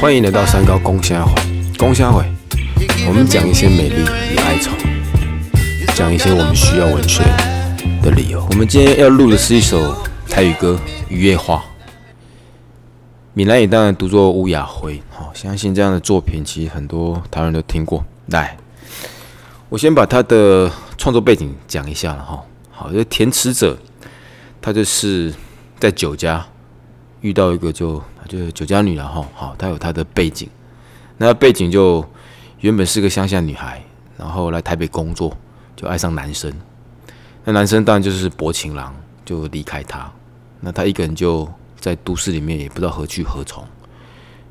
欢迎来到三高公虾会，公虾会，我们讲一些美丽与哀愁，讲一些我们需要文学的理由。我们今天要录的是一首台语歌《雨夜花》，闽南语当然读作乌雅灰。好，相信这样的作品其实很多台湾人都听过。来，我先把他的创作背景讲一下了哈。好，这填词者，他就是在酒家遇到一个就就是酒家女了哈。好，她有她的背景，那背景就原本是个乡下女孩，然后来台北工作，就爱上男生。那男生当然就是薄情郎，就离开她。那他一个人就在都市里面，也不知道何去何从。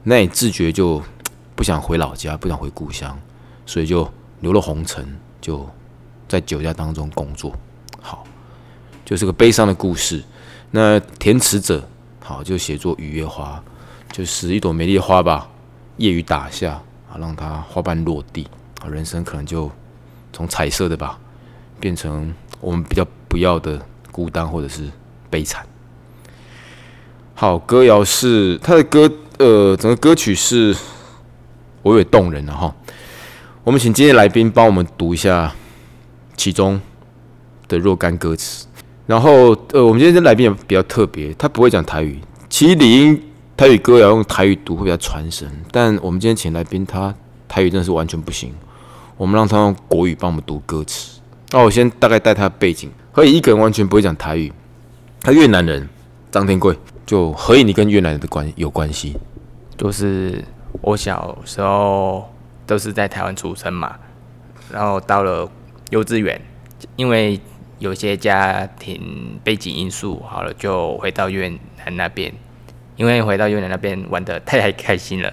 那也自觉就不想回老家，不想回故乡，所以就流了红尘，就在酒家当中工作。好，就是个悲伤的故事。那填词者，好就写作雨夜花，就是一朵美丽的花吧。夜雨打下，啊，让它花瓣落地，啊，人生可能就从彩色的吧，变成我们比较不要的孤单或者是悲惨。好，歌谣是他的歌，呃，整个歌曲是娓娓动人的哈。我们请今天来宾帮我们读一下其中。的若干歌词，然后呃，我们今天这来宾比较特别，他不会讲台语。其实理应台语歌要用台语读会比较传神，但我们今天请来宾，他台语真的是完全不行。我们让他用国语帮我们读歌词。那我先大概带他的背景，何以一个人完全不会讲台语？他越南人，张天贵。就何以你跟越南人的关有关系？就是我小时候都是在台湾出生嘛，然后到了幼稚园，因为有些家庭背景因素，好了就回到越南那边，因为回到越南那边玩的太开心了，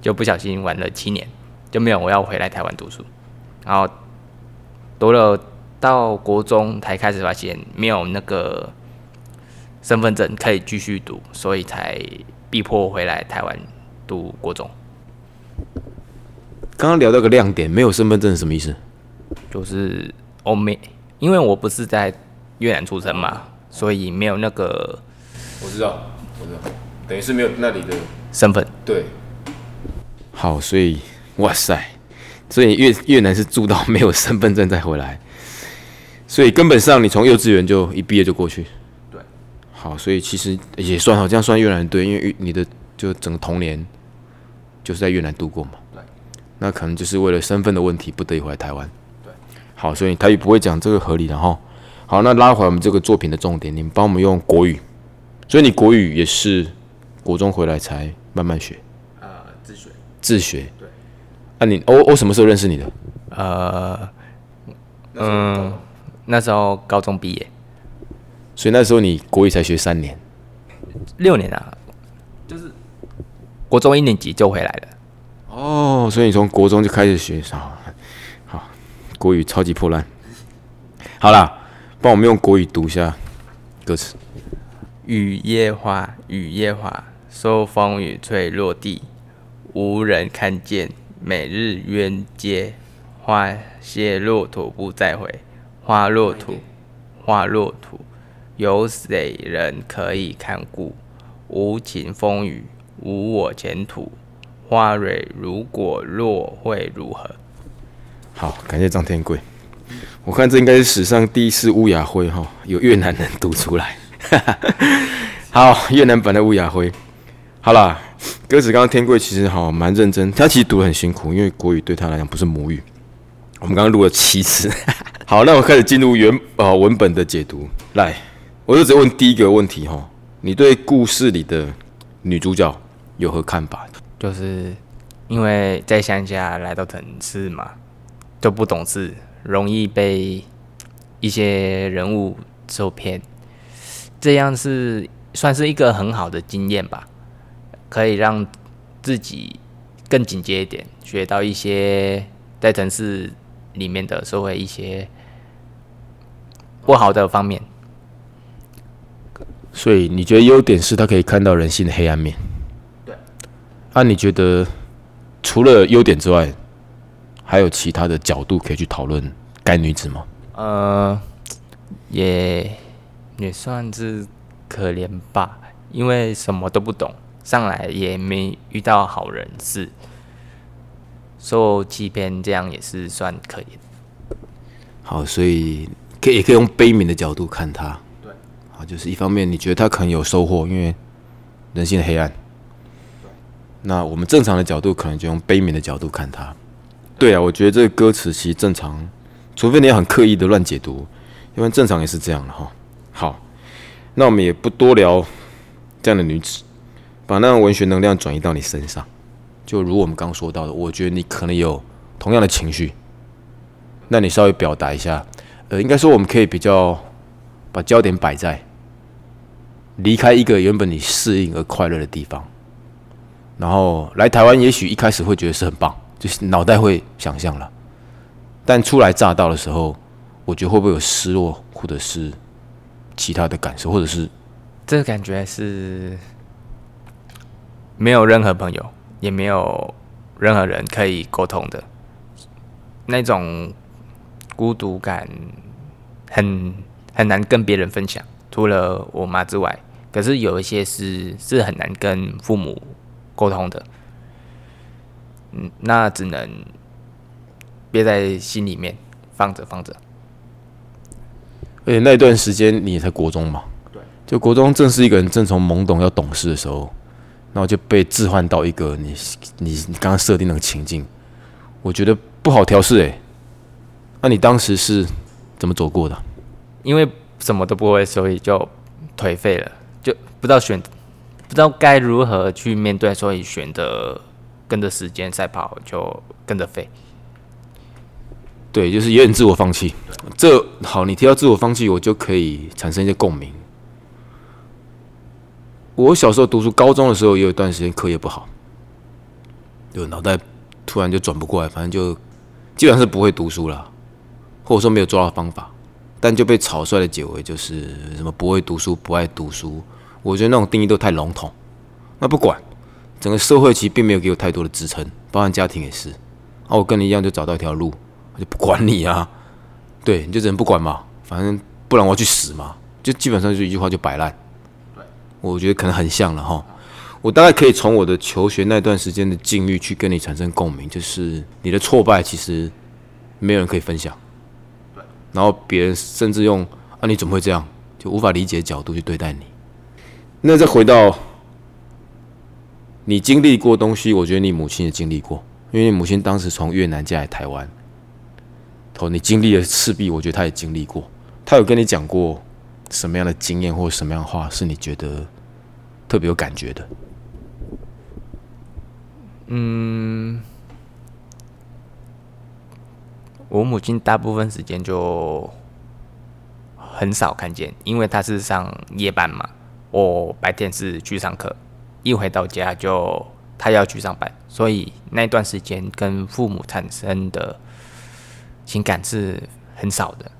就不小心玩了七年，就没有我要回来台湾读书，然后读了到国中才开始发现没有那个身份证可以继续读，所以才逼迫回来台湾读国中。刚刚聊到个亮点，没有身份证是什么意思？就是欧美。因为我不是在越南出生嘛，所以没有那个。我知道，我知道，等于是没有那里的身份。对。好，所以哇塞，所以越越南是住到没有身份证再回来，所以根本上你从幼稚园就一毕业就过去。对。好，所以其实也算好，这样算越南对，因为你的就整个童年就是在越南度过嘛。对。那可能就是为了身份的问题，不得已回来台湾。好，所以台语不会讲这个合理的哈。好，那拉回我们这个作品的重点，你们帮我们用国语。所以你国语也是国中回来才慢慢学？呃，自学。自学。对。啊，你我我什么时候认识你的？呃，嗯，那时候高中毕业。所以那时候你国语才学三年？六年啊，就是国中一年级就回来了。哦，所以你从国中就开始学啥？国语超级破烂，好啦，帮我们用国语读一下歌词。雨夜花，雨夜花，受风雨吹落地，无人看见。每日冤街，花谢落土不再回。花落土，花落土，有谁人可以看顾？无情风雨，无我前途。花蕊如果落会如何？好，感谢张天贵。我看这应该是史上第一次乌雅辉哈，有越南人读出来。好，越南版的乌雅辉。好啦，歌词刚刚天贵其实好蛮认真，他其实读的很辛苦，因为国语对他来讲不是母语。我们刚刚录了七次。好，那我开始进入原呃文本的解读。来，我就直接问第一个问题哈，你对故事里的女主角有何看法？就是因为在乡下来到城市嘛。就不懂事，容易被一些人物受骗，这样是算是一个很好的经验吧，可以让自己更警戒一点，学到一些在城市里面的社会一些不好的方面。所以你觉得优点是他可以看到人性的黑暗面？对。那你觉得除了优点之外？还有其他的角度可以去讨论该女子吗？呃，也也算是可怜吧，因为什么都不懂，上来也没遇到好人事受欺骗，这样也是算可怜。好，所以可以也可以用悲悯的角度看他。对，好，就是一方面你觉得他可能有收获，因为人性的黑暗。那我们正常的角度可能就用悲悯的角度看他。对啊，我觉得这个歌词其实正常，除非你很刻意的乱解读，因为正常也是这样的哈。好，那我们也不多聊这样的女子，把那样文学能量转移到你身上，就如我们刚刚说到的，我觉得你可能有同样的情绪。那你稍微表达一下，呃，应该说我们可以比较把焦点摆在离开一个原本你适应而快乐的地方，然后来台湾，也许一开始会觉得是很棒，就是脑袋会想象了，但初来乍到的时候，我觉得会不会有失落，或者是其他的感受，或者是这个感觉是没有任何朋友，也没有任何人可以沟通的那种。孤独感很很难跟别人分享，除了我妈之外，可是有一些是是很难跟父母沟通的，嗯，那只能憋在心里面放着放着。而且那段时间你也才国中嘛，对，就国中正是一个人正从懵懂要懂事的时候，然后就被置换到一个你你你刚刚设定那个情境，我觉得不好调试诶。那你当时是怎么走过的？因为什么都不会，所以就颓废了，就不知道选，不知道该如何去面对，所以选择跟着时间赛跑，就跟着飞。对，就是有点自我放弃。这好，你提到自我放弃，我就可以产生一些共鸣。我小时候读书，高中的时候也有一段时间课业不好，就脑袋突然就转不过来，反正就基本上是不会读书了。或者说没有抓到方法，但就被草率的解为就是什么不会读书、不爱读书。我觉得那种定义都太笼统。那不管，整个社会其实并没有给我太多的支撑，包含家庭也是。啊，我跟你一样就找到一条路，我就不管你啊。对，你就只能不管嘛，反正不然我要去死嘛。就基本上就一句话就摆烂。对我觉得可能很像了哈。我大概可以从我的求学那段时间的境遇去跟你产生共鸣，就是你的挫败其实没有人可以分享。对然后别人甚至用“啊，你怎么会这样？”就无法理解的角度去对待你。那再回到你经历过东西，我觉得你母亲也经历过，因为你母亲当时从越南嫁来台湾，头你经历了赤壁，我觉得她也经历过。她有跟你讲过什么样的经验或什么样的话，是你觉得特别有感觉的？嗯。我母亲大部分时间就很少看见，因为她是上夜班嘛。我白天是去上课，一回到家就他要去上班，所以那段时间跟父母产生的情感是很少的。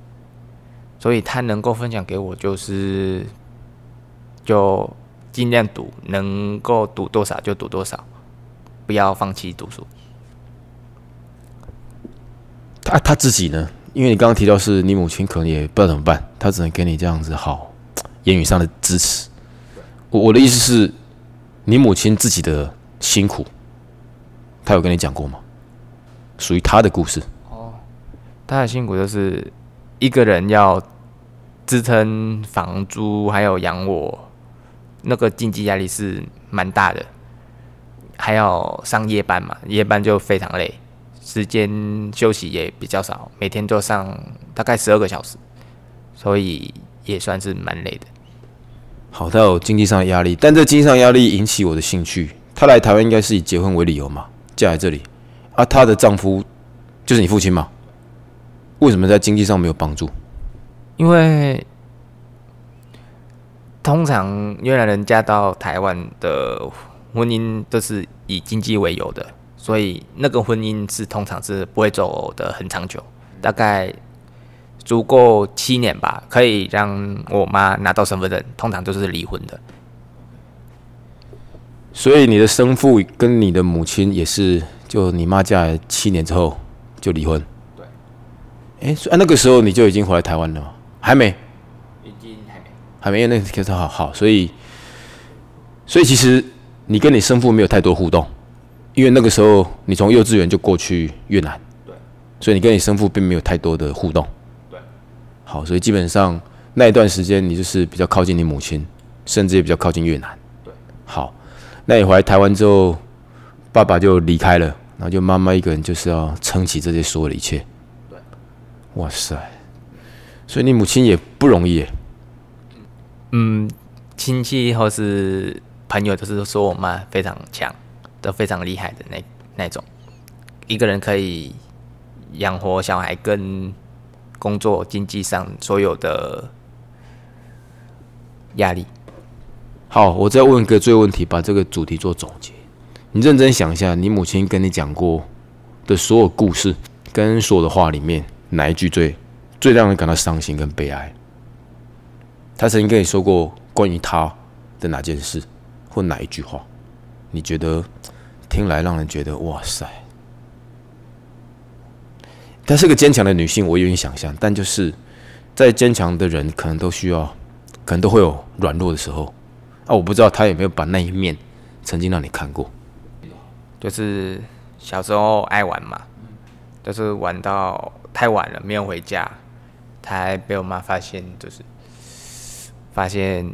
所以他能够分享给我，就是就尽量读，能够读多少就读多少，不要放弃读书。他他自己呢？因为你刚刚提到是你母亲，可能也不知道怎么办，他只能给你这样子好言语上的支持。我我的意思是，你母亲自己的辛苦，她有跟你讲过吗？属于她的故事。哦，她的辛苦就是一个人要支撑房租，还有养我，那个经济压力是蛮大的，还要上夜班嘛，夜班就非常累。时间休息也比较少，每天都上大概十二个小时，所以也算是蛮累的。好，他有经济上的压力，但这经济上压力引起我的兴趣。她来台湾应该是以结婚为理由嘛，嫁来这里。啊，她的丈夫就是你父亲嘛？为什么在经济上没有帮助？因为通常越南人嫁到台湾的婚姻都是以经济为由的。所以那个婚姻是通常是不会走的很长久，大概足够七年吧，可以让我妈拿到身份证。通常都是离婚的。所以你的生父跟你的母亲也是，就你妈嫁来七年之后就离婚。对。哎，啊，那个时候你就已经回来台湾了吗？还没。已经还没。还没，那个时候好好，所以所以其实你跟你生父没有太多互动，因为那个时候你从幼稚园就过去越南，对，所以你跟你生父并没有太多的互动，对，好，所以基本上那一段时间你就是比较靠近你母亲，甚至也比较靠近越南，对，好，那你回来台湾之后，爸爸就离开了，然后就妈妈一个人就是要撑起这些所有的一切，对，哇塞，所以你母亲也不容易，嗯，亲戚或是。朋友都是说我妈非常强，都非常厉害的那那种，一个人可以养活小孩跟工作经济上所有的压力。好，我再问一个最问题，把这个主题做总结。你认真想一下，你母亲跟你讲过的所有故事跟所有的话里面，哪一句最最让人感到伤心跟悲哀？他曾经跟你说过关于他的哪件事？或哪一句话，你觉得听来让人觉得哇塞？她是个坚强的女性，我愿意想象。但就是在坚强的人，可能都需要，可能都会有软弱的时候。啊，我不知道她有没有把那一面曾经让你看过。就是小时候爱玩嘛，就是玩到太晚了，没有回家，才被我妈发现，就是发现。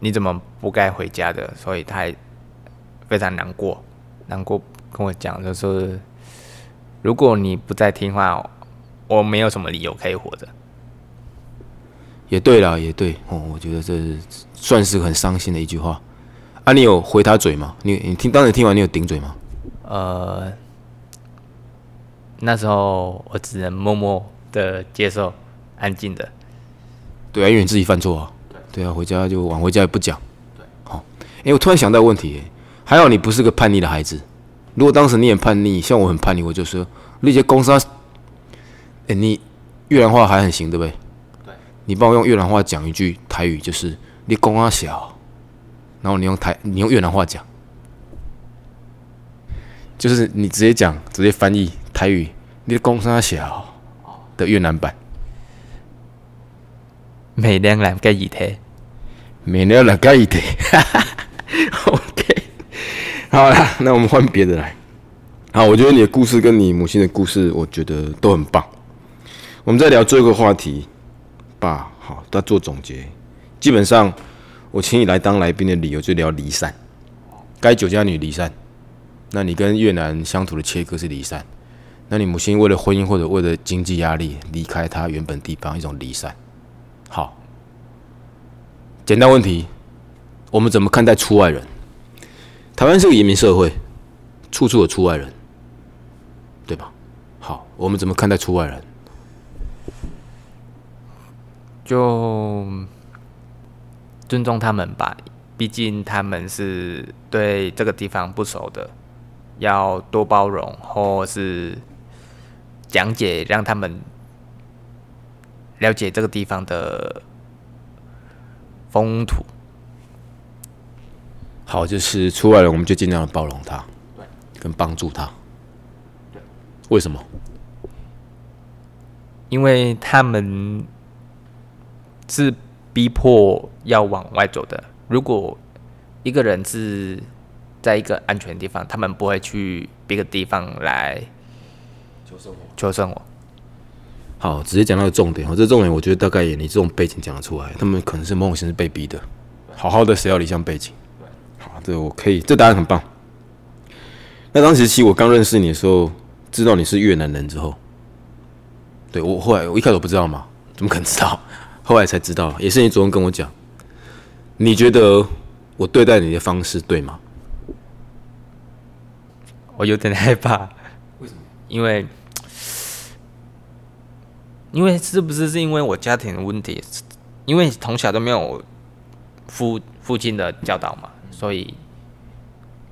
你怎么不该回家的？所以他非常难过，难过跟我讲，就是如果你不再听话，我没有什么理由可以活着。也对啦，也对哦，我觉得这算是很伤心的一句话。啊，你有回他嘴吗？你你听，当时听完你有顶嘴吗？呃，那时候我只能默默的接受，安静的。对啊，因为你自己犯错啊。对啊，回家就晚回家也不讲。对，好。哎，我突然想到问题，还好你不是个叛逆的孩子。如果当时你很叛逆，像我很叛逆，我就说那些公司，哎，你越南话还很行，对不对？对。你帮我用越南话讲一句台语，就是你公阿小，然后你用台，你用越南话讲，就是你直接讲，直接翻译台语，你公阿小的越南版。每两两个议题。免了了盖一点，OK，好啦，那我们换别的来。好，我觉得你的故事跟你母亲的故事，我觉得都很棒。我们再聊最后一个话题吧。好，再做总结。基本上，我请你来当来宾的理由就聊离散。该酒家女离散，那你跟越南乡土的切割是离散。那你母亲为了婚姻或者为了经济压力离开她原本地方，一种离散。好。简单问题，我们怎么看待出外人？台湾是个移民社会，处处有出外人，对吧？好，我们怎么看待出外人？就尊重他们吧，毕竟他们是对这个地方不熟的，要多包容，或是讲解，让他们了解这个地方的。风土好，就是出来了，我们就尽量的包容他，对，跟帮助他。对，为什么？因为他们是逼迫要往外走的。如果一个人是在一个安全的地方，他们不会去别的地方来求生活。求生活。好，直接讲到重点。哦，这重点我觉得大概也你这种背景讲得出来，他们可能是某种形式被逼的。好好的，谁要理想背景？对，我可以，这答案很棒。那当时其实我刚认识你的时候，知道你是越南人之后，对我后来我一开始不知道嘛，怎么可能知道？后来才知道，也是你昨天跟我讲。你觉得我对待你的方式对吗？我有点害怕。为什么？因为。因为是不是是因为我家庭的问题？因为从小都没有父父亲的教导嘛，所以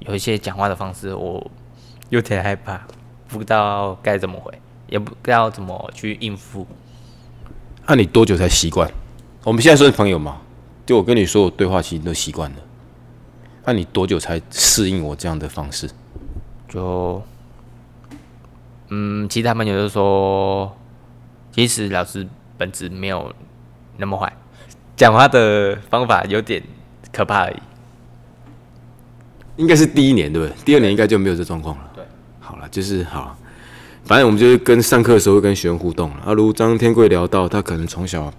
有一些讲话的方式我有点害怕，不知道该怎么回，也不知道怎么去应付。那你多久才习惯？我们现在是朋友嘛？就我跟你说，我对话其实都习惯了。那你多久才适应我这样的方式？就嗯，其他朋友就说。其实老师本质没有那么坏，讲话的方法有点可怕而已。应该是第一年对不对？第二年应该就没有这状况了。对，好了，就是好，反正我们就是跟上课的时候跟学生互动了。啊，如张天贵聊到，他可能从小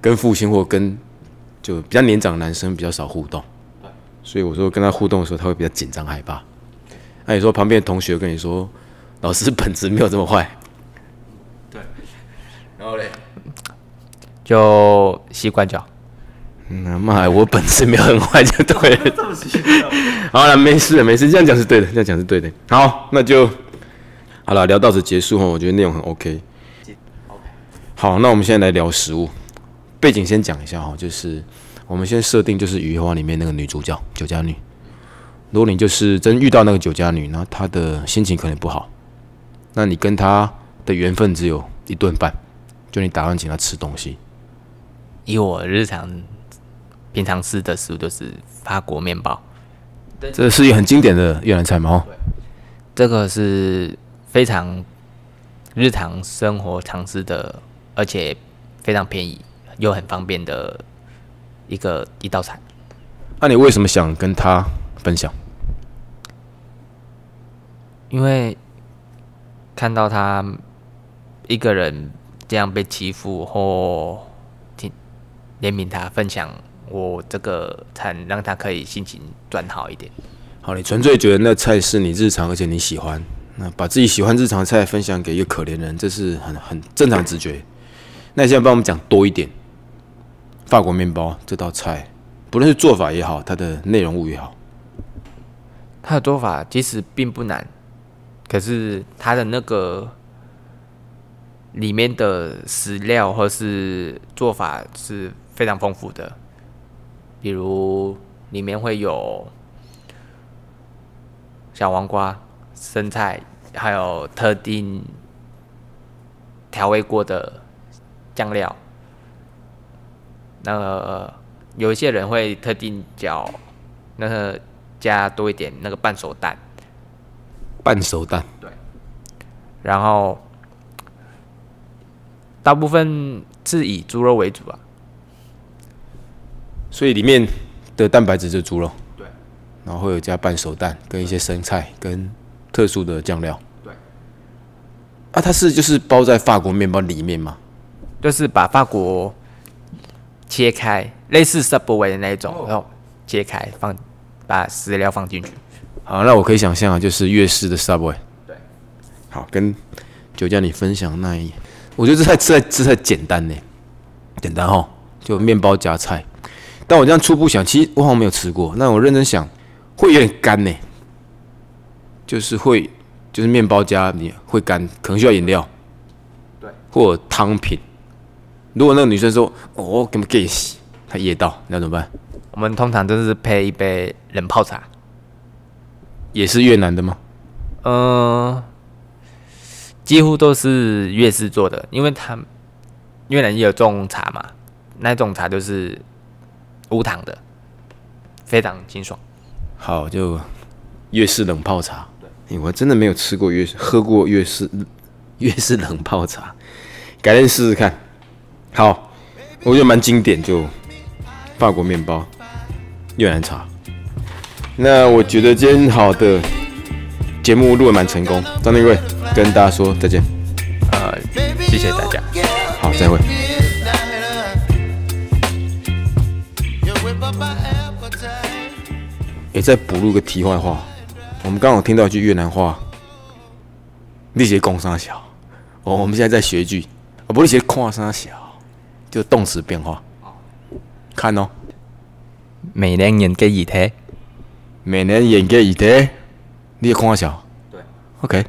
跟父亲或跟就比较年长的男生比较少互动，所以我说跟他互动的时候，他会比较紧张害怕。那你说旁边的同学跟你说，老师本质没有这么坏，对，然后嘞，就习惯就好。嗯，妈，我本身没有很坏就对了。好了，没事了，没事，这样讲是对的，这样讲是对的。好，那就好了，聊到此结束哈，我觉得内容很 OK。好，那我们现在来聊食物背景，先讲一下哈，就是我们先设定就是《雨花》里面那个女主角酒家女。如果你就是真遇到那个酒家女，那她的心情可能不好，那你跟她的缘分只有一顿饭，就你打算请她吃东西。以我日常平常吃的食物就是法国面包，这是一个很经典的越南菜嘛？哦，这个是非常日常生活常吃的，而且非常便宜又很方便的一个一道菜。那你为什么想跟他分享？因为看到他一个人这样被欺负或听怜悯他，分享我这个餐，让他可以心情转好一点。好，你纯粹觉得那菜是你日常，而且你喜欢，那把自己喜欢日常菜分享给一个可怜人，这是很很正常直觉。那你现在帮我们讲多一点，法国面包这道菜，不论是做法也好，它的内容物也好，它的做法其实并不难，可是它的那个里面的食料或是做法是非常丰富的，比如里面会有小黄瓜、生菜，还有特定调味过的酱料。那个有一些人会特定搅那个加多一点那个半熟蛋，半熟蛋，对然后大部分是以猪肉为主啊。所以里面的蛋白质就是猪肉，对，然后会有加半熟蛋跟一些生菜跟特殊的酱料，对。啊，它是就是包在法国面包里面吗？就是把法国切开，类似 Subway 的那一种，然后切开放，把饲料放进去。好，那我可以想象啊，就是粤式的 Subway。对。好，跟酒家你分享那一，我觉得这菜吃菜吃菜简单呢，简单哈，就面包夹菜。但我这样初步想，其实我好像没有吃过。那我认真想，会有点干呢，就是会，就是面包加你会干，可能需要饮料，对，或者汤品。如果那个女生说，哦，给我给不给洗，她噎到，那怎么办？我们通常都是配一杯冷泡茶。也是越南的吗？嗯，几乎都是粤式做的，因为他越南也有种茶嘛，那种茶就是无糖的，非常清爽。好，就越式冷泡茶。对，我真的没有吃过越喝过越式越式冷泡茶，改天试试看。好，我觉得蛮经典，就法国面包、越南茶。那我觉得今天好的节目录的蛮成功，张立贵跟大家说再见。呃，谢谢大家。好，再会。也再补录个题外话，我们刚好听到一句越南话，力杰攻杀小。哦，我们现在在学一句，啊，不是学跨三小，就动词变化。看哦，每年演给一台，每年演给一台，你也看小。对，OK。